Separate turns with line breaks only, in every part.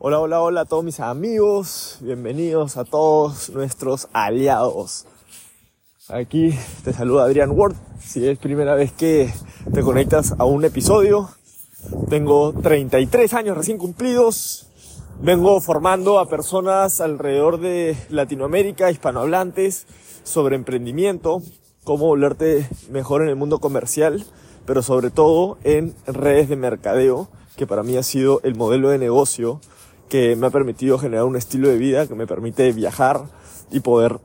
Hola, hola, hola a todos mis amigos, bienvenidos a todos nuestros aliados. Aquí te saluda Adrián Ward, si es primera vez que te conectas a un episodio, tengo 33 años recién cumplidos, vengo formando a personas alrededor de Latinoamérica, hispanohablantes, sobre emprendimiento, cómo volverte mejor en el mundo comercial, pero sobre todo en redes de mercadeo, que para mí ha sido el modelo de negocio que me ha permitido generar un estilo de vida que me permite viajar y poder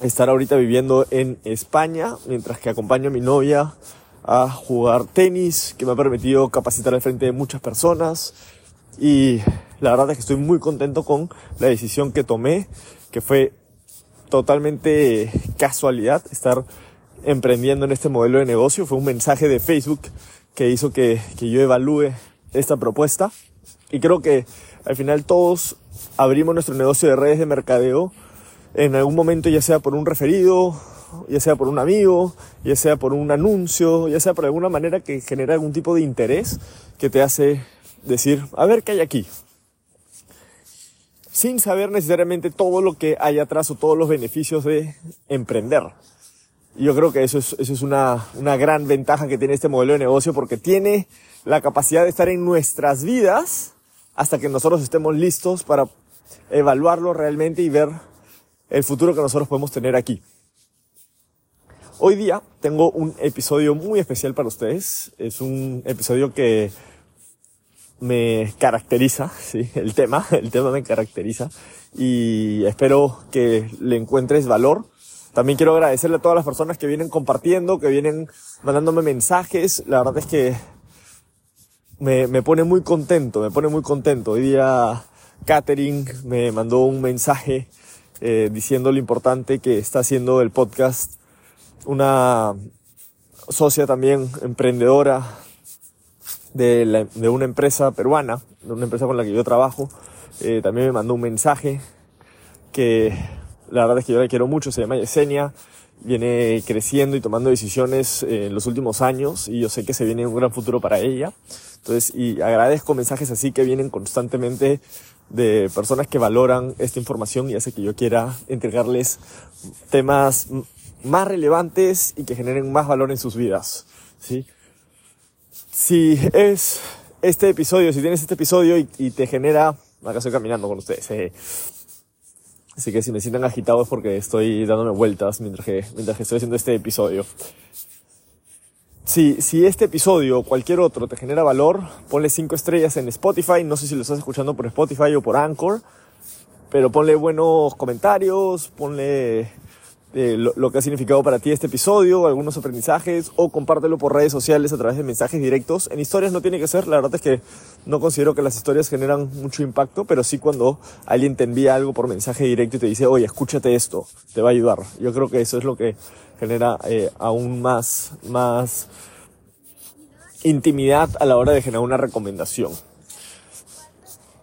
estar ahorita viviendo en España, mientras que acompaño a mi novia a jugar tenis, que me ha permitido capacitar al frente de muchas personas. Y la verdad es que estoy muy contento con la decisión que tomé, que fue totalmente casualidad estar emprendiendo en este modelo de negocio. Fue un mensaje de Facebook que hizo que, que yo evalúe esta propuesta. Y creo que al final todos abrimos nuestro negocio de redes de mercadeo en algún momento, ya sea por un referido, ya sea por un amigo, ya sea por un anuncio, ya sea por alguna manera que genera algún tipo de interés que te hace decir, a ver qué hay aquí. Sin saber necesariamente todo lo que hay atrás o todos los beneficios de emprender. Yo creo que eso es, eso es una, una gran ventaja que tiene este modelo de negocio porque tiene la capacidad de estar en nuestras vidas hasta que nosotros estemos listos para evaluarlo realmente y ver el futuro que nosotros podemos tener aquí. Hoy día tengo un episodio muy especial para ustedes. Es un episodio que me caracteriza, sí, el tema, el tema me caracteriza y espero que le encuentres valor. También quiero agradecerle a todas las personas que vienen compartiendo, que vienen mandándome mensajes. La verdad es que me, me pone muy contento, me pone muy contento. Hoy día Catherine me mandó un mensaje eh, diciendo lo importante que está haciendo el podcast. Una socia también emprendedora de, la, de una empresa peruana, de una empresa con la que yo trabajo, eh, también me mandó un mensaje que la verdad es que yo la quiero mucho, se llama Yesenia, viene creciendo y tomando decisiones en los últimos años y yo sé que se viene un gran futuro para ella. Entonces, y agradezco mensajes así que vienen constantemente de personas que valoran esta información y hace que yo quiera entregarles temas más relevantes y que generen más valor en sus vidas. ¿sí? Si es este episodio, si tienes este episodio y, y te genera, acá estoy caminando con ustedes, eh, así que si me sienten agitados es porque estoy dándome vueltas mientras que, mientras que estoy haciendo este episodio. Si, si este episodio o cualquier otro te genera valor, ponle 5 estrellas en Spotify. No sé si lo estás escuchando por Spotify o por Anchor. Pero ponle buenos comentarios, ponle eh, lo, que ha significado para ti este episodio, algunos aprendizajes, o compártelo por redes sociales a través de mensajes directos. En historias no tiene que ser, la verdad es que no considero que las historias generan mucho impacto, pero sí cuando alguien te envía algo por mensaje directo y te dice, oye, escúchate esto, te va a ayudar. Yo creo que eso es lo que genera eh, aún más, más intimidad a la hora de generar una recomendación.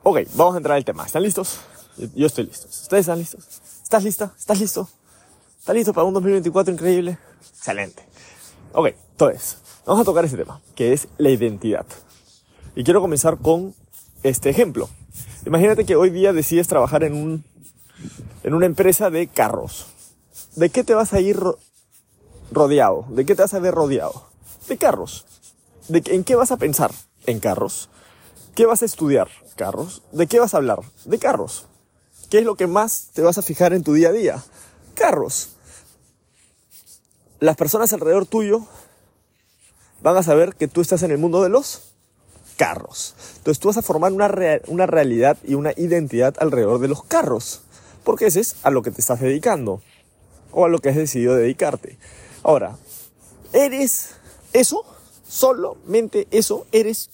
Ok, vamos a entrar al tema. ¿Están listos? Yo estoy listo. ¿Ustedes están listos? ¿Estás lista? ¿Estás listo? ¿Estás listo para un 2024 increíble? Excelente. Ok, entonces, vamos a tocar este tema, que es la identidad. Y quiero comenzar con este ejemplo. Imagínate que hoy día decides trabajar en un, en una empresa de carros. ¿De qué te vas a ir rodeado? ¿De qué te vas a ver rodeado? De carros. ¿De ¿En qué vas a pensar? En carros. ¿Qué vas a estudiar? Carros. ¿De qué vas a hablar? De carros. ¿Qué es lo que más te vas a fijar en tu día a día? Carros. Las personas alrededor tuyo van a saber que tú estás en el mundo de los carros. Entonces tú vas a formar una, una realidad y una identidad alrededor de los carros. Porque ese es a lo que te estás dedicando. O a lo que has decidido dedicarte. Ahora, ¿eres eso? ¿Solamente eso? ¿Eres?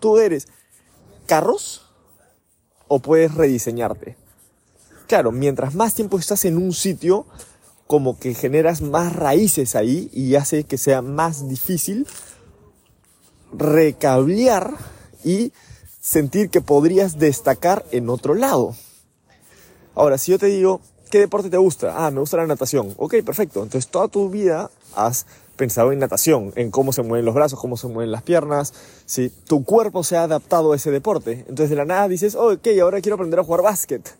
¿Tú eres carros? ¿O puedes rediseñarte? Claro, mientras más tiempo estás en un sitio, como que generas más raíces ahí y hace que sea más difícil recablear y sentir que podrías destacar en otro lado. Ahora, si yo te digo, ¿qué deporte te gusta? Ah, me gusta la natación. Ok, perfecto. Entonces toda tu vida has pensado en natación, en cómo se mueven los brazos, cómo se mueven las piernas, ¿sí? Tu cuerpo se ha adaptado a ese deporte. Entonces de la nada dices, oh, ok, ahora quiero aprender a jugar básquet.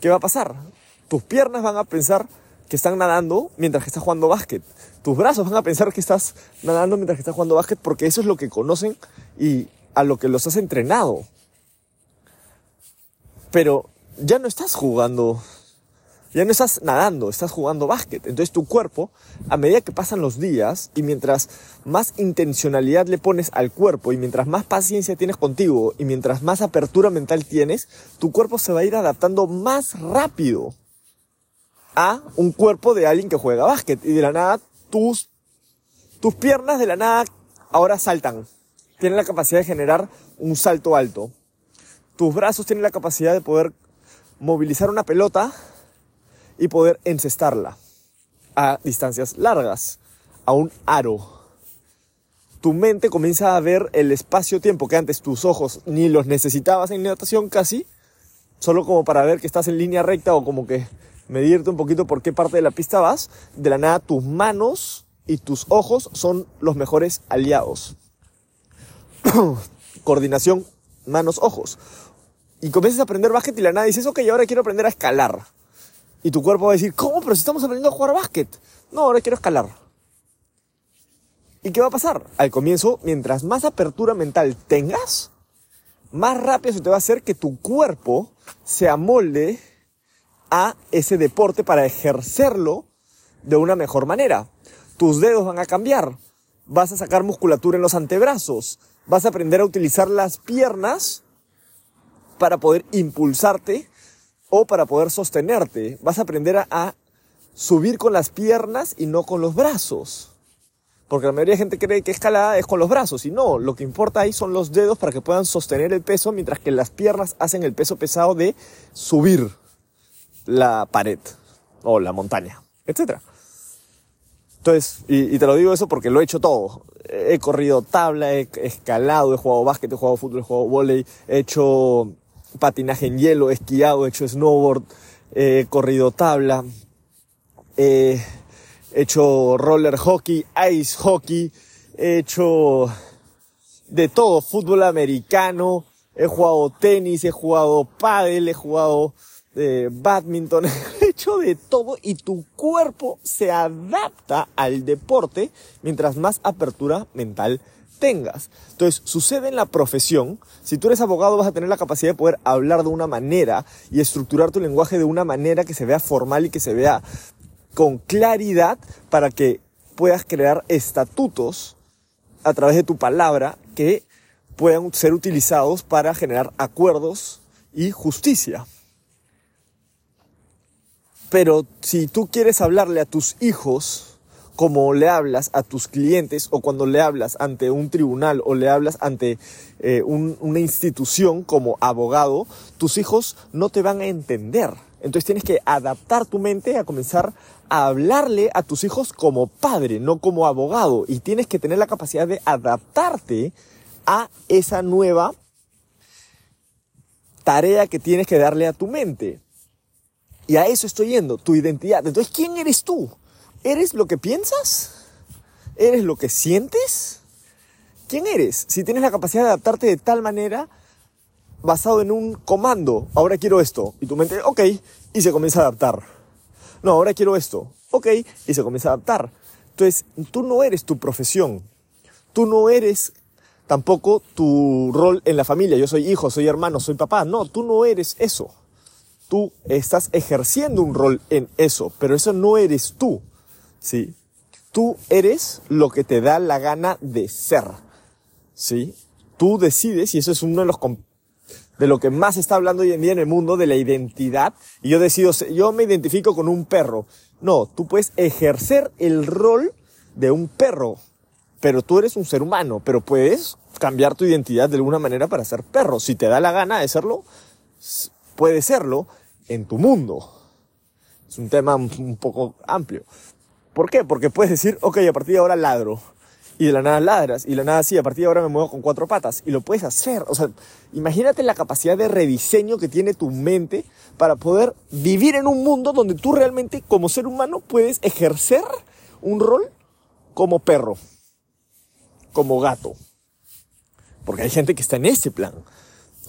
¿Qué va a pasar? Tus piernas van a pensar que están nadando mientras que estás jugando básquet. Tus brazos van a pensar que estás nadando mientras que estás jugando básquet porque eso es lo que conocen y a lo que los has entrenado. Pero ya no estás jugando ya no estás nadando, estás jugando básquet. Entonces tu cuerpo, a medida que pasan los días y mientras más intencionalidad le pones al cuerpo y mientras más paciencia tienes contigo y mientras más apertura mental tienes, tu cuerpo se va a ir adaptando más rápido a un cuerpo de alguien que juega básquet. Y de la nada, tus, tus piernas de la nada ahora saltan. Tienen la capacidad de generar un salto alto. Tus brazos tienen la capacidad de poder movilizar una pelota y poder encestarla a distancias largas, a un aro. Tu mente comienza a ver el espacio-tiempo que antes tus ojos ni los necesitabas en natación casi, solo como para ver que estás en línea recta o como que medirte un poquito por qué parte de la pista vas. De la nada tus manos y tus ojos son los mejores aliados. Coordinación, manos, ojos. Y comienzas a aprender básquet y la nada dices, ok, ahora quiero aprender a escalar. Y tu cuerpo va a decir, ¿cómo? Pero si estamos aprendiendo a jugar básquet. No, ahora quiero escalar. ¿Y qué va a pasar? Al comienzo, mientras más apertura mental tengas, más rápido se te va a hacer que tu cuerpo se amolde a ese deporte para ejercerlo de una mejor manera. Tus dedos van a cambiar. Vas a sacar musculatura en los antebrazos. Vas a aprender a utilizar las piernas para poder impulsarte o para poder sostenerte. Vas a aprender a, subir con las piernas y no con los brazos. Porque la mayoría de gente cree que escalada es con los brazos y no, lo que importa ahí son los dedos para que puedan sostener el peso mientras que las piernas hacen el peso pesado de subir la pared o la montaña, etc. Entonces, y, y, te lo digo eso porque lo he hecho todo. He corrido tabla, he escalado, he jugado básquet, he jugado fútbol, he jugado volei, he hecho patinaje en hielo, esquiado, he hecho snowboard, he corrido tabla, he hecho roller hockey, ice hockey, he hecho de todo, fútbol americano, he jugado tenis, he jugado pádel, he jugado eh, badminton, he hecho de todo y tu cuerpo se adapta al deporte mientras más apertura mental tengas. Entonces, sucede en la profesión, si tú eres abogado vas a tener la capacidad de poder hablar de una manera y estructurar tu lenguaje de una manera que se vea formal y que se vea con claridad para que puedas crear estatutos a través de tu palabra que puedan ser utilizados para generar acuerdos y justicia. Pero si tú quieres hablarle a tus hijos como le hablas a tus clientes o cuando le hablas ante un tribunal o le hablas ante eh, una institución como abogado, tus hijos no te van a entender. Entonces tienes que adaptar tu mente a comenzar a hablarle a tus hijos como padre, no como abogado. Y tienes que tener la capacidad de adaptarte a esa nueva tarea que tienes que darle a tu mente. Y a eso estoy yendo, tu identidad. Entonces, ¿quién eres tú? ¿Eres lo que piensas? ¿Eres lo que sientes? ¿Quién eres? Si tienes la capacidad de adaptarte de tal manera, basado en un comando, ahora quiero esto, y tu mente, ok, y se comienza a adaptar. No, ahora quiero esto, ok, y se comienza a adaptar. Entonces, tú no eres tu profesión. Tú no eres tampoco tu rol en la familia. Yo soy hijo, soy hermano, soy papá. No, tú no eres eso. Tú estás ejerciendo un rol en eso, pero eso no eres tú. ¿sí? Tú eres lo que te da la gana de ser, ¿sí? Tú decides, y eso es uno de los de lo que más está hablando hoy en día en el mundo, de la identidad, y yo decido, yo me identifico con un perro. No, tú puedes ejercer el rol de un perro, pero tú eres un ser humano, pero puedes cambiar tu identidad de alguna manera para ser perro. Si te da la gana de serlo, puedes serlo en tu mundo. Es un tema un poco amplio. ¿Por qué? Porque puedes decir, ok, a partir de ahora ladro. Y de la nada ladras. Y de la nada sí, a partir de ahora me muevo con cuatro patas. Y lo puedes hacer. O sea, imagínate la capacidad de rediseño que tiene tu mente para poder vivir en un mundo donde tú realmente como ser humano puedes ejercer un rol como perro, como gato. Porque hay gente que está en ese plan.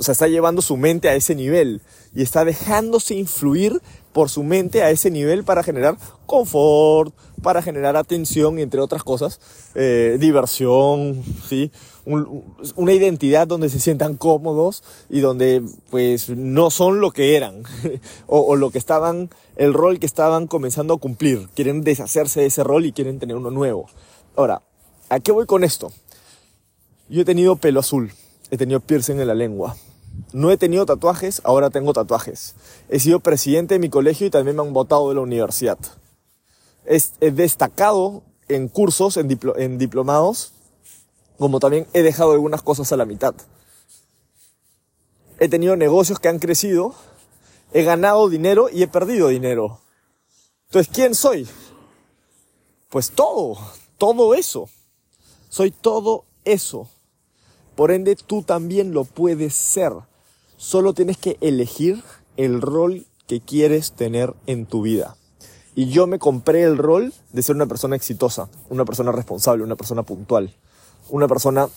O sea, está llevando su mente a ese nivel y está dejándose influir por su mente a ese nivel para generar confort, para generar atención entre otras cosas, eh, diversión, ¿sí? una identidad donde se sientan cómodos y donde pues no son lo que eran o, o, lo que estaban, el rol que estaban comenzando a cumplir. Quieren deshacerse de ese rol y quieren tener uno nuevo. Ahora, ¿a qué voy con esto? Yo he tenido pelo azul, he tenido piercing en la lengua, no he tenido tatuajes, ahora tengo tatuajes. He sido presidente de mi colegio y también me han votado de la universidad. He, destacado en cursos, en, en diplomados, como también he dejado algunas cosas a la mitad. He tenido negocios que han crecido, he ganado dinero y he perdido dinero. Entonces, ¿quién soy? Pues todo, todo eso. Soy todo eso. Por ende, tú también lo puedes ser. Solo tienes que elegir el rol que quieres tener en tu vida. Y yo me compré el rol de ser una persona exitosa, una persona responsable, una persona puntual, una persona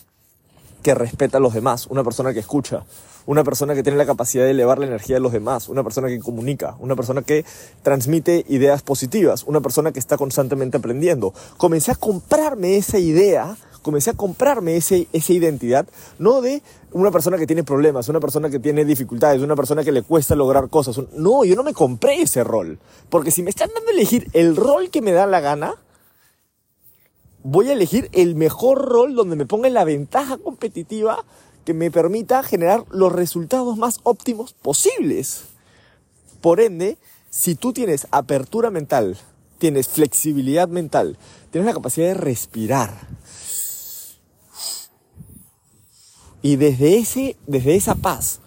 que respeta a los demás, una persona que escucha, una persona que tiene la capacidad de elevar la energía de los demás, una persona que comunica, una persona que transmite ideas positivas, una persona que está constantemente aprendiendo. Comencé a comprarme esa idea comencé a comprarme ese, esa identidad, no de una persona que tiene problemas, una persona que tiene dificultades, una persona que le cuesta lograr cosas. No, yo no me compré ese rol. Porque si me están dando a elegir el rol que me da la gana, voy a elegir el mejor rol donde me ponga la ventaja competitiva que me permita generar los resultados más óptimos posibles. Por ende, si tú tienes apertura mental, tienes flexibilidad mental, tienes la capacidad de respirar, Y desde, ese, desde esa paz,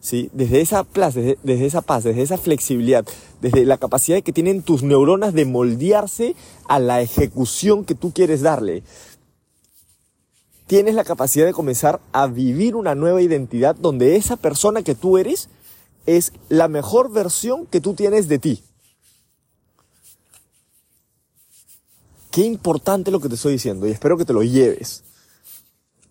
¿sí? desde, esa plaza, desde, desde esa paz, desde esa flexibilidad, desde la capacidad que tienen tus neuronas de moldearse a la ejecución que tú quieres darle, tienes la capacidad de comenzar a vivir una nueva identidad donde esa persona que tú eres es la mejor versión que tú tienes de ti. Qué importante lo que te estoy diciendo y espero que te lo lleves.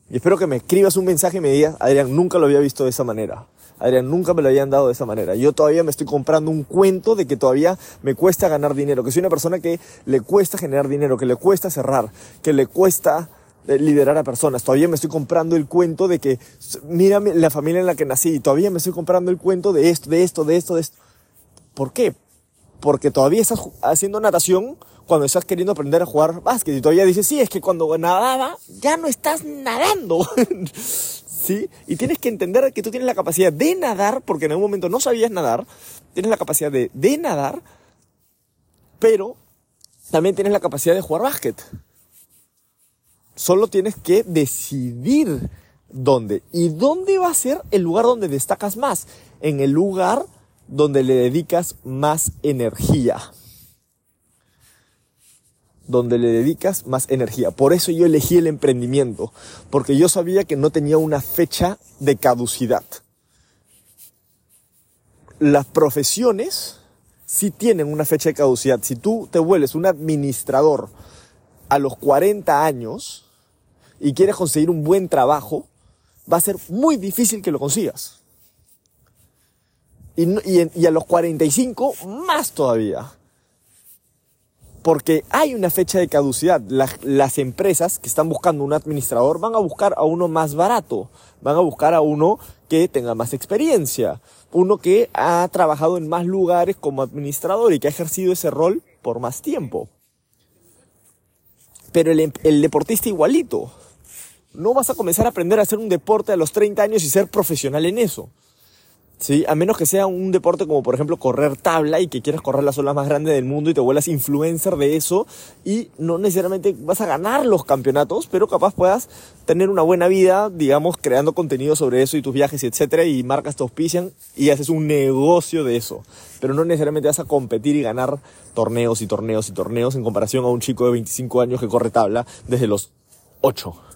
Y espero que me escribas un mensaje y me digas, Adrián, nunca lo había visto de esa manera. Adrián, nunca me lo habían dado de esa manera. Yo todavía me estoy comprando un cuento de que todavía me cuesta ganar dinero, que soy una persona que le cuesta generar dinero, que le cuesta cerrar, que le cuesta eh, liderar a personas. Todavía me estoy comprando el cuento de que, mira la familia en la que nací, todavía me estoy comprando el cuento de esto, de esto, de esto, de esto. ¿Por qué? Porque todavía estás haciendo natación cuando estás queriendo aprender a jugar básquet y todavía dices, sí, es que cuando nadaba ya no estás nadando. ¿Sí? Y tienes que entender que tú tienes la capacidad de nadar, porque en algún momento no sabías nadar, tienes la capacidad de, de nadar, pero también tienes la capacidad de jugar básquet. Solo tienes que decidir dónde. ¿Y dónde va a ser el lugar donde destacas más? En el lugar donde le dedicas más energía donde le dedicas más energía. Por eso yo elegí el emprendimiento, porque yo sabía que no tenía una fecha de caducidad. Las profesiones sí tienen una fecha de caducidad. Si tú te vuelves un administrador a los 40 años y quieres conseguir un buen trabajo, va a ser muy difícil que lo consigas. Y, y a los 45, más todavía porque hay una fecha de caducidad. Las, empresas que están buscando un administrador van a buscar a uno más barato, van a buscar a uno que tenga más experiencia, uno que ha trabajado en más lugares como administrador y que ha ejercido ese rol por más tiempo. Pero el, el deportista igualito. No vas a comenzar a aprender a hacer un deporte a los 30 años y ser profesional en eso. ¿Sí? A menos que sea un deporte como por ejemplo correr tabla y que quieras correr las olas más grandes del mundo y te vuelvas influencer de eso y no necesariamente vas a ganar los campeonatos, pero capaz puedas tener una buena vida, digamos, creando contenido sobre eso y tus viajes y etcétera y marcas te auspician y haces un negocio de eso. Pero no necesariamente vas a competir y ganar torneos y torneos y torneos en comparación a un chico de 25 años que corre tabla desde los 8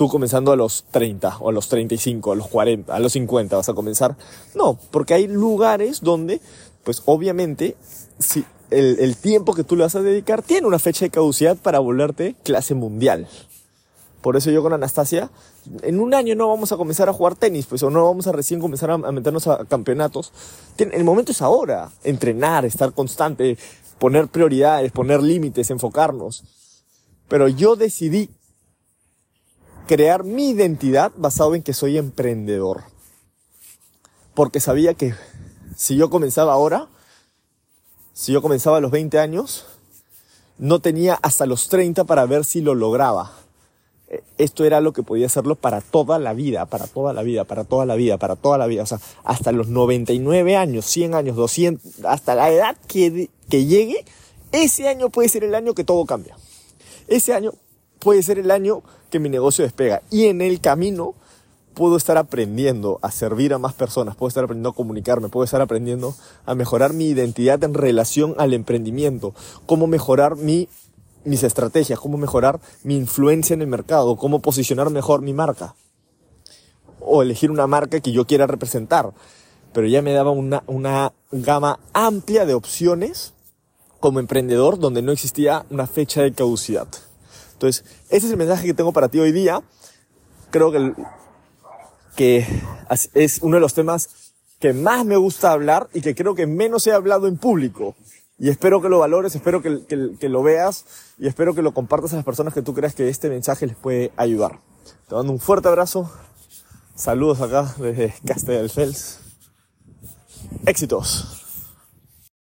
tú comenzando a los 30 o a los 35, a los 40, a los 50 vas a comenzar. No, porque hay lugares donde, pues obviamente, si el, el tiempo que tú le vas a dedicar tiene una fecha de caducidad para volverte clase mundial. Por eso yo con Anastasia, en un año no vamos a comenzar a jugar tenis, pues, o no vamos a recién comenzar a, meternos a campeonatos. El momento es ahora. Entrenar, estar constante, poner prioridades, poner límites, enfocarnos. Pero yo decidí crear mi identidad basado en que soy emprendedor. Porque sabía que si yo comenzaba ahora, si yo comenzaba a los 20 años, no tenía hasta los 30 para ver si lo lograba. Eh, Esto era lo que podía hacerlo para toda la vida, para toda la vida, para toda la vida, para toda la vida. O sea, hasta los 99 años, 100 años, 200, hasta la edad que, que llegue, ese año puede ser el año que todo cambia. Ese año puede ser el año que mi negocio despega. Y en el camino puedo estar aprendiendo a servir a más personas, puedo estar aprendiendo a comunicarme, puedo estar aprendiendo a mejorar mi identidad en relación al emprendimiento, cómo mejorar mi, mis estrategias, cómo mejorar mi influencia en el mercado, cómo posicionar mejor mi marca. O elegir una marca que yo quiera representar. Pero ya me daba una, una gama amplia de opciones como emprendedor donde no existía una fecha de caducidad. Entonces, ese es el mensaje que tengo para ti hoy día. Creo que, es uno de los temas que más me gusta hablar y que creo que menos he hablado en público. Y espero que lo valores, espero que lo veas y espero que lo compartas a las personas que tú creas que este mensaje les puede ayudar. Te mando un fuerte abrazo. Saludos acá desde Castelldefels. Éxitos.